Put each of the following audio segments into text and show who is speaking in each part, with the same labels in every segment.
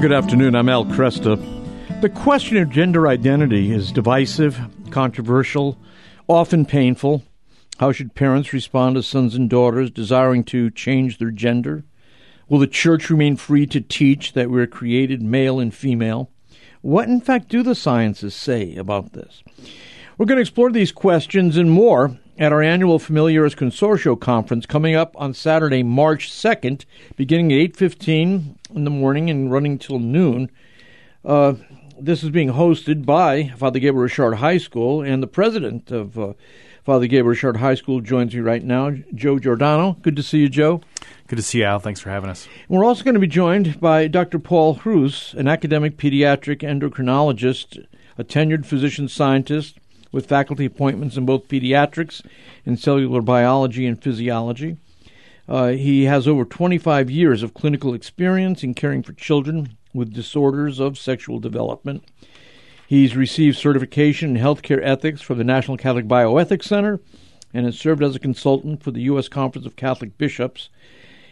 Speaker 1: Good afternoon. I'm Al Kresta. The question of gender identity is divisive, controversial, often painful. How should parents respond to sons and daughters desiring to change their gender? Will the church remain free to teach that we're created male and female? What, in fact, do the sciences say about this? We're going to explore these questions and more at our annual Familiaris Consortio conference coming up on Saturday, March 2nd, beginning at 8.15 in the morning and running till noon. Uh, this is being hosted by Father Gabriel Richard High School, and the president of uh, Father Gabriel Richard High School joins me right now, Joe Jordano. Good to see you, Joe.
Speaker 2: Good to see you, Al. Thanks for having us.
Speaker 1: We're also going to be joined by Dr. Paul Hruz, an academic pediatric endocrinologist, a tenured physician scientist with faculty appointments in both pediatrics and cellular biology and physiology. Uh, he has over 25 years of clinical experience in caring for children with disorders of sexual development. He's received certification in healthcare ethics from the National Catholic Bioethics Center and has served as a consultant for the U.S. Conference of Catholic Bishops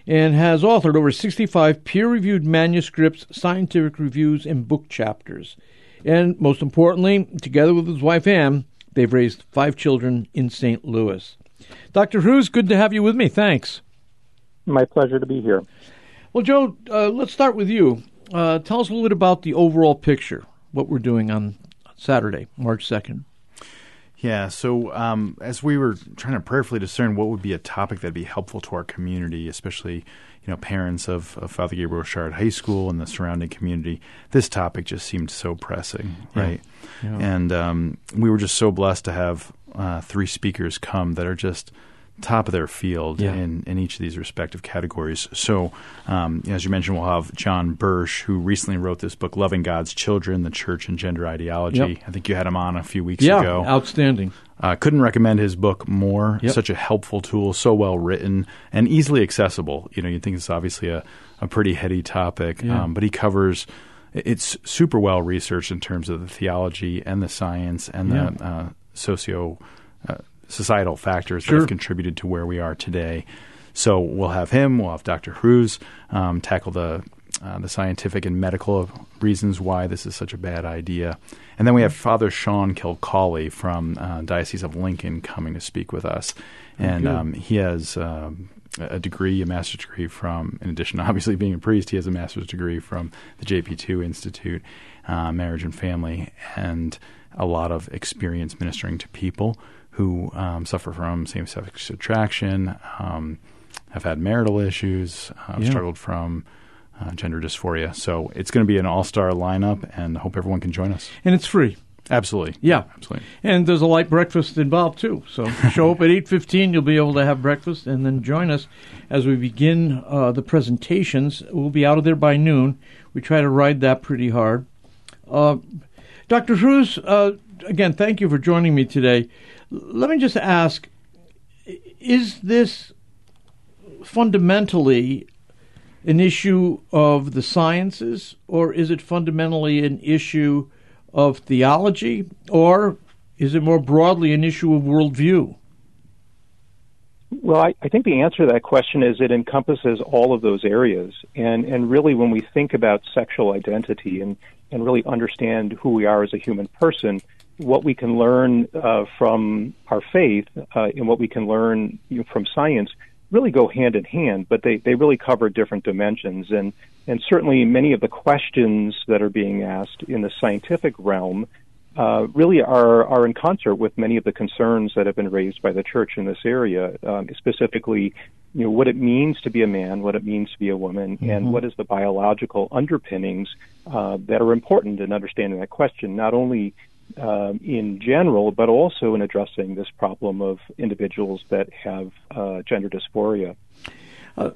Speaker 1: and has authored over 65 peer reviewed manuscripts, scientific reviews, and book chapters. And most importantly, together with his wife Anne, they've raised five children in St. Louis. Dr. Hruz, good to have you with me. Thanks.
Speaker 3: My pleasure to be here.
Speaker 1: Well, Joe, uh, let's start with you. Uh, tell us a little bit about the overall picture, what we're doing on Saturday, March 2nd.
Speaker 2: Yeah, so um, as we were trying to prayerfully discern what would be a topic that'd be helpful to our community, especially you know parents of, of Father Gabriel Richard High School and the surrounding community, this topic just seemed so pressing, right? Yeah. Yeah. And um, we were just so blessed to have uh, three speakers come that are just top of their field yeah. in, in each of these respective categories. So, um, as you mentioned, we'll have John Bursch, who recently wrote this book, Loving God's Children, The Church and Gender Ideology. Yep. I think you had him on a few weeks
Speaker 1: yeah,
Speaker 2: ago.
Speaker 1: outstanding.
Speaker 2: Uh, couldn't recommend his book more. Yep. Such a helpful tool, so well written, and easily accessible. You know, you think it's obviously a, a pretty heady topic, yeah. um, but he covers it's super well researched in terms of the theology and the science and yeah. the uh, socio uh, societal factors sure. that have contributed to where we are today. So we'll have him. We'll have Dr. Hruz um, tackle the uh, the scientific and medical reasons why this is such a bad idea. And then we have Father Sean Kilcawley from uh, Diocese of Lincoln coming to speak with us. And um, he has um, a degree, a master's degree from, in addition to obviously being a priest, he has a master's degree from the JP2 Institute, uh, Marriage and Family, and a lot of experience ministering to people who um, suffer from same sex attraction, um, have had marital issues, uh, yeah. struggled from uh, gender dysphoria. So it's going to be an all star lineup, and hope everyone can join us.
Speaker 1: And it's free.
Speaker 2: Absolutely.
Speaker 1: Yeah.
Speaker 2: Absolutely.
Speaker 1: And there's a light breakfast involved too. So show up at 8:15, you'll be able to have breakfast and then join us as we begin uh, the presentations. We'll be out of there by noon. We try to ride that pretty hard. Uh, Dr. Hruz, uh, again, thank you for joining me today. Let me just ask is this fundamentally an issue of the sciences, or is it fundamentally an issue of theology, or is it more broadly an issue of worldview?
Speaker 3: Well, I, I, think the answer to that question is it encompasses all of those areas. And, and really, when we think about sexual identity and, and really understand who we are as a human person, what we can learn uh, from our faith uh, and what we can learn you know, from science really go hand in hand, but they, they really cover different dimensions. And, and certainly many of the questions that are being asked in the scientific realm uh, really are, are in concert with many of the concerns that have been raised by the church in this area, um, specifically, you know, what it means to be a man, what it means to be a woman, mm-hmm. and what is the biological underpinnings uh, that are important in understanding that question, not only um, in general, but also in addressing this problem of individuals that have uh, gender dysphoria.
Speaker 1: Uh,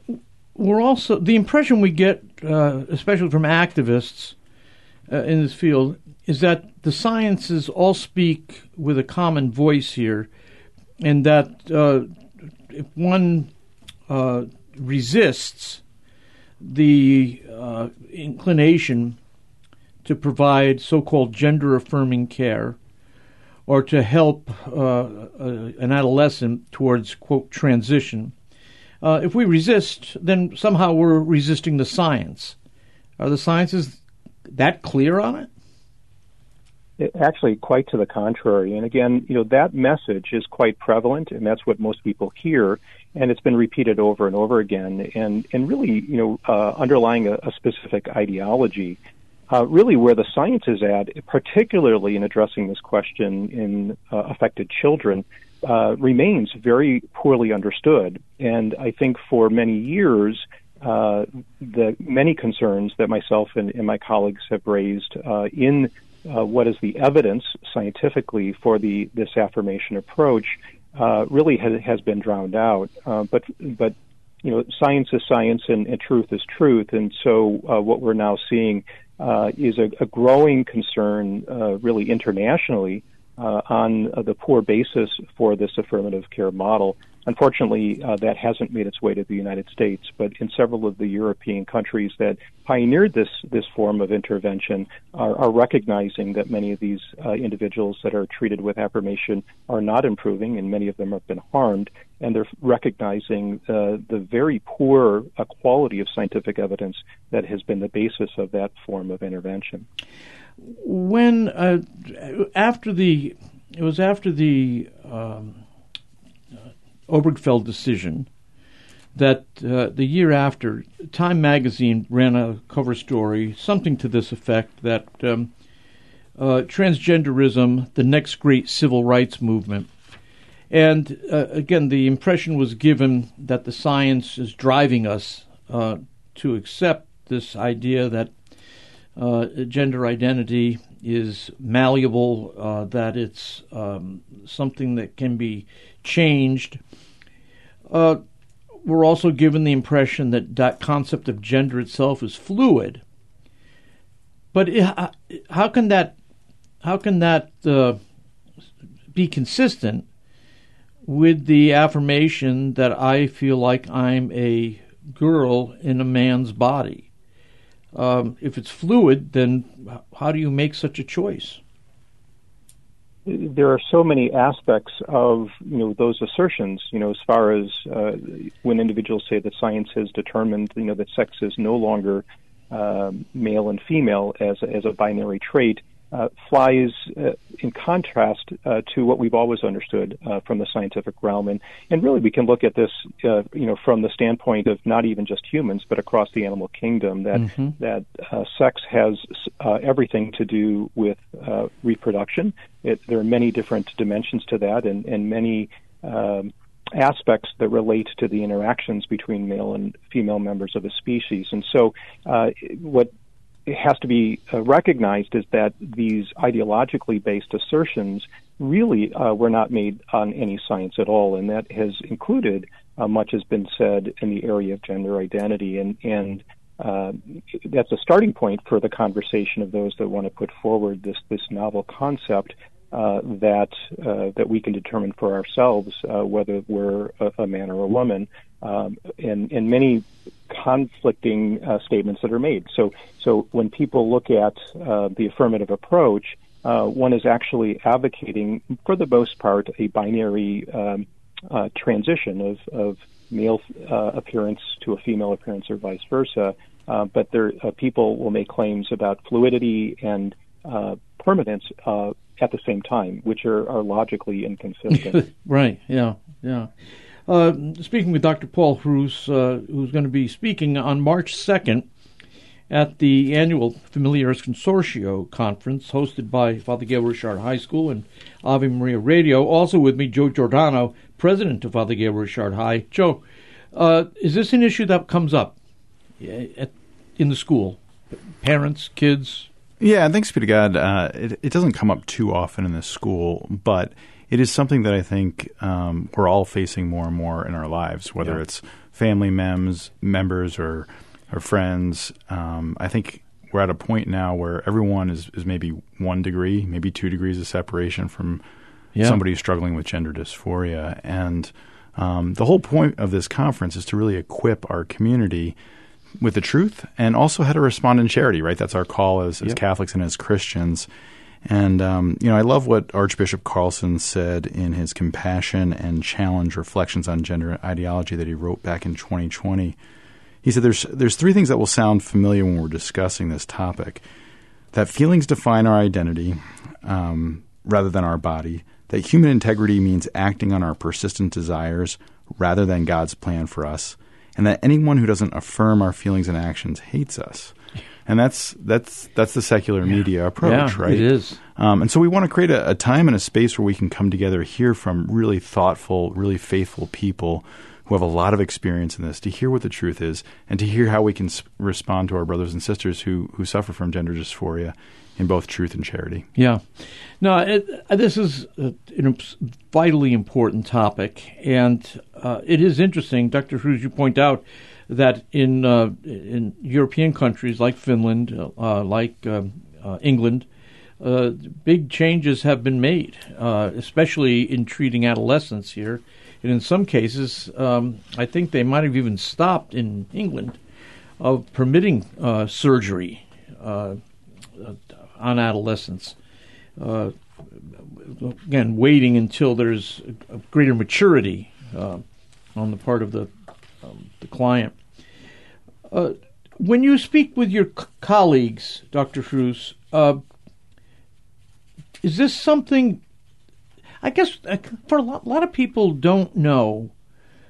Speaker 1: we're also the impression we get, uh, especially from activists uh, in this field, is that the sciences all speak with a common voice here, and that uh, if one uh, resists the inclination to provide so called gender affirming care or to help uh, uh, an adolescent towards, quote, transition. Uh, if we resist, then somehow we're resisting the science. Are the sciences that clear on it?
Speaker 3: it? Actually, quite to the contrary. And again, you know, that message is quite prevalent, and that's what most people hear, and it's been repeated over and over again, and and really, you know, uh, underlying a, a specific ideology. Uh, really where the science is at, particularly in addressing this question in uh, affected children, uh, remains very poorly understood. And I think for many years, uh, the many concerns that myself and, and my colleagues have raised uh, in what is the evidence scientifically for the this affirmation approach really has, has, been drowned out. but but you know, science is science and, and truth is truth, and so what we're now seeing uh, is a, a, growing concern, uh, really internationally, uh, on the poor basis for this affirmative care model. Unfortunately, uh, that hasn't made its way to the United States, but in several of the European countries that pioneered this this form of intervention are, are recognizing that many of these uh, individuals that are treated with affirmation are not improving, and many of them have been harmed, and they're recognizing uh, the very poor uh, quality of scientific evidence that has been the basis of that form of intervention.
Speaker 1: When uh, after the it was after the um, Obergefell decision that uh, the year after, Time magazine ran a cover story, something to this effect that um, uh, transgenderism, the next great civil rights movement. And uh, again, the impression was given that the science is driving us uh, to accept this idea that uh, gender identity is malleable, uh, that it's um, something that can be changed. Uh, we're also given the impression that that concept of gender itself is fluid. But how can that how can that uh, be consistent with the affirmation that I feel like I'm a girl in a man's body? Um, if it's fluid, then how do you make such a choice?
Speaker 3: there are so many aspects of you know those assertions. You know, as far as uh, when individuals say that science has determined you know that sex is no longer uh, male and female as as a binary trait uh, flies uh, in contrast uh, to what we've always understood uh, from the scientific realm, and and really we can look at this, uh, you know, from the standpoint of not even just humans, but across the animal kingdom. That mm-hmm. that uh, sex has everything to do with reproduction. It, there are many different dimensions to that, and and many. Um, aspects that relate to the interactions between male and female members of a species. And so, uh, what has to be uh, recognized is that these ideologically based assertions really uh, were not made on any science at all, and that has included uh, much has been said in the area of gender identity, and and uh, that's a starting point for the conversation of those that want to put forward this this novel concept uh, that uh, that we can determine for ourselves whether we're a, a, man or a woman, um, and and many conflicting uh, statements that are made. So so when people look at uh, the affirmative approach, one is actually advocating, for the most part, a binary um, transition of of male appearance to a female appearance or vice versa. but there, people will make claims about fluidity and permanence uh, at the same time, which are, are logically inconsistent.
Speaker 1: right. Yeah. Yeah. Uh, speaking with Dr. Paul Hruz, uh, who's going to be speaking on March 2nd at the annual Familiaris Consortio conference hosted by Father Gail Richard High School and Ave Maria Radio. Also with me, Joe Jordano, president of Father Gail Richard High. Joe, uh, is this an issue that comes up at, in the school? Parents, kids?
Speaker 2: Yeah, thanks be to God. Uh, it, it doesn't come up too often in the school, but it is something that I think um, we're all facing more and more in our lives, whether yeah. it's family members, members or or friends. Um, I think we're at a point now where everyone is, is maybe one degree, maybe two degrees of separation from yeah. somebody who's struggling with gender dysphoria. And um, the whole point of this conference is to really equip our community with the truth and also how to respond in charity, right? That's our call as, as yep. Catholics and as Christians. And, um, you know, I love what Archbishop Carlson said in his Compassion and Challenge Reflections on Gender Ideology that he wrote back in 2020. He said there's there's three things that will sound familiar when we're discussing this topic. That feelings define our identity um, rather than our body. That human integrity means acting on our persistent desires rather than God's plan for us, and that anyone who doesn't affirm our feelings and actions hates us. And that's that's that's the secular yeah. media approach,
Speaker 1: yeah,
Speaker 2: right?
Speaker 1: It is.
Speaker 2: Um, and so we want to create a, a time and a space where we can come together, hear from really thoughtful, really faithful people who have a lot of experience in this to hear what the truth is and to hear how we can s- respond to our brothers and sisters who who suffer from gender dysphoria in both truth and charity.
Speaker 1: Yeah. No, it, this is a, a, vitally important topic, and uh, it is interesting, Dr. Hruz, you point out that in uh, in European countries like Finland, uh, like um, uh, England, uh, big changes have been made, especially in treating adolescents here. And in some cases, um, I think they might have even stopped in England of permitting surgery on adolescents. Uh, again, waiting until there's a greater maturity uh, on the part of the um, the client. Uh, when you speak with your c- colleagues, Dr. Hruz, uh, is this something? I guess uh, for a lot, lot, of people don't know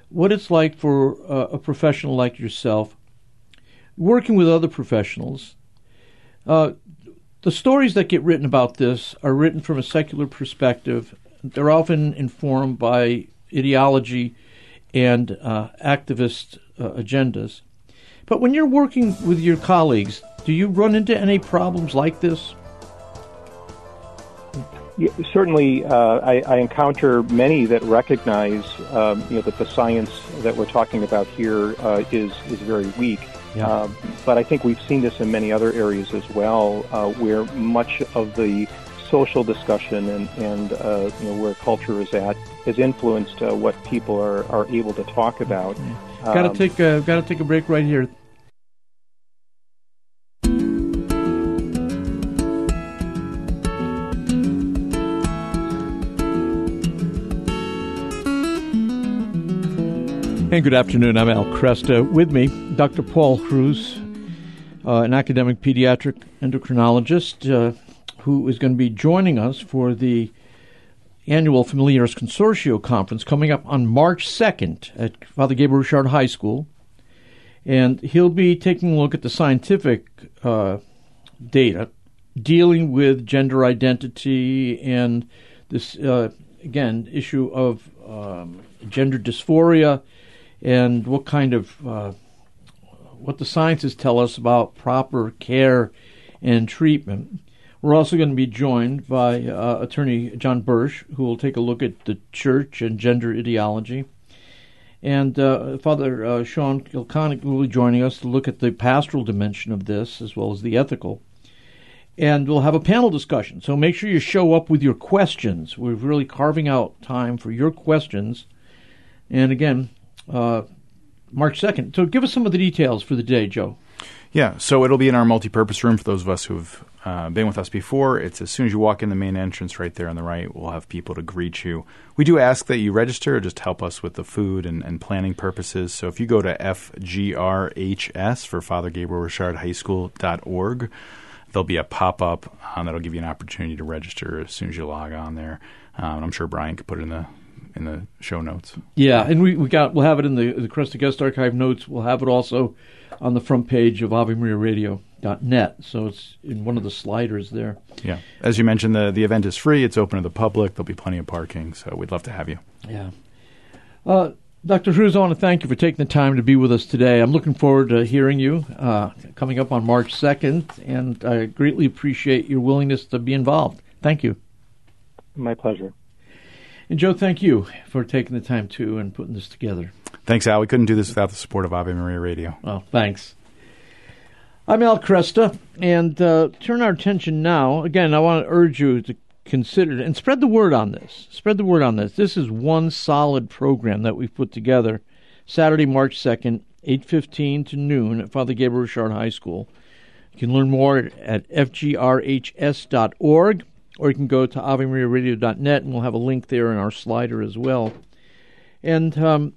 Speaker 1: what it's like for uh, a professional like yourself working with other professionals. Uh, the stories that get written about this are written from a secular perspective. They're often informed by ideology and uh, activist uh, agendas. But when you're working with your colleagues, do you run into any problems like this?
Speaker 3: Yeah, certainly, uh, I, I, encounter many that recognize, um, you know, that the science that we're talking about here uh, is is very weak. Yeah. Uh, but I think we've seen this in many other areas as well, uh, where much of the social discussion and, and uh, you know where culture is at has influenced uh, what people are, are able to talk about.
Speaker 1: Um, got to take a, got to take a break right here. And good afternoon. I'm Al Kresta. With me, Dr. Paul Hruz, uh, an academic pediatric endocrinologist uh, who is going to be joining us for the annual Familiaris Consortio conference coming up on March 2nd at Father Gabriel Richard High School. And he'll be taking a look at the scientific uh, data dealing with gender identity and this, uh, again, issue of um, gender dysphoria and what kind of uh, what the sciences tell us about proper care and treatment. We're also going to be joined by uh, attorney John Bursch, who will take a look at the church and gender ideology. And uh, Father uh, Sean Kilconick will be joining us to look at the pastoral dimension of this as well as the ethical. And we'll have a panel discussion. So make sure you show up with your questions. We're really carving out time for your questions. And again, uh, March 2nd. So give us some of the details for the day, Joe.
Speaker 2: Yeah, so it'll be in our multi-purpose room for those of us who've uh, been with us before. It's as soon as you walk in the main entrance right there on the right, we'll have people to greet you. We do ask that you register, just help us with the food and, and planning purposes. So if you go to FGRHS for Father Gabriel Richard High School.org, there'll be a pop-up um, that'll give you an opportunity to register as soon as you log on there. Um, I'm sure Brian could put it in the in the show notes.
Speaker 1: Yeah, and we, we got we'll have it in the the Kresta Guest Archive notes. We'll have it also on the front page of AveMariaRadio.net. So it's in one of the sliders there.
Speaker 2: Yeah, as you mentioned, the the event is free. It's open to the public. There'll be plenty of parking. So we'd love to have you.
Speaker 1: Yeah. Uh, Dr. Hruz, I want to thank you for taking the time to be with us today. I'm looking forward to hearing you uh, coming up on March 2nd, and I greatly appreciate your willingness to be involved. Thank you.
Speaker 3: My pleasure.
Speaker 1: And Joe, thank you for taking the time too and putting this together.
Speaker 2: Thanks, Al. We couldn't do this without the support of Ave Maria Radio.
Speaker 1: Well, thanks. I'm Al Kresta, and uh, turn our attention now. Again, I want to urge you to consider and spread the word on this. Spread the word on this. This is one solid program that we've put together. Saturday, March second, eight fifteen to noon at Father Gabriel Richard High School. You can learn more at fgrhs.org or you can go to AveMariaRadio.net and we'll have a link there in our slider as well. And um,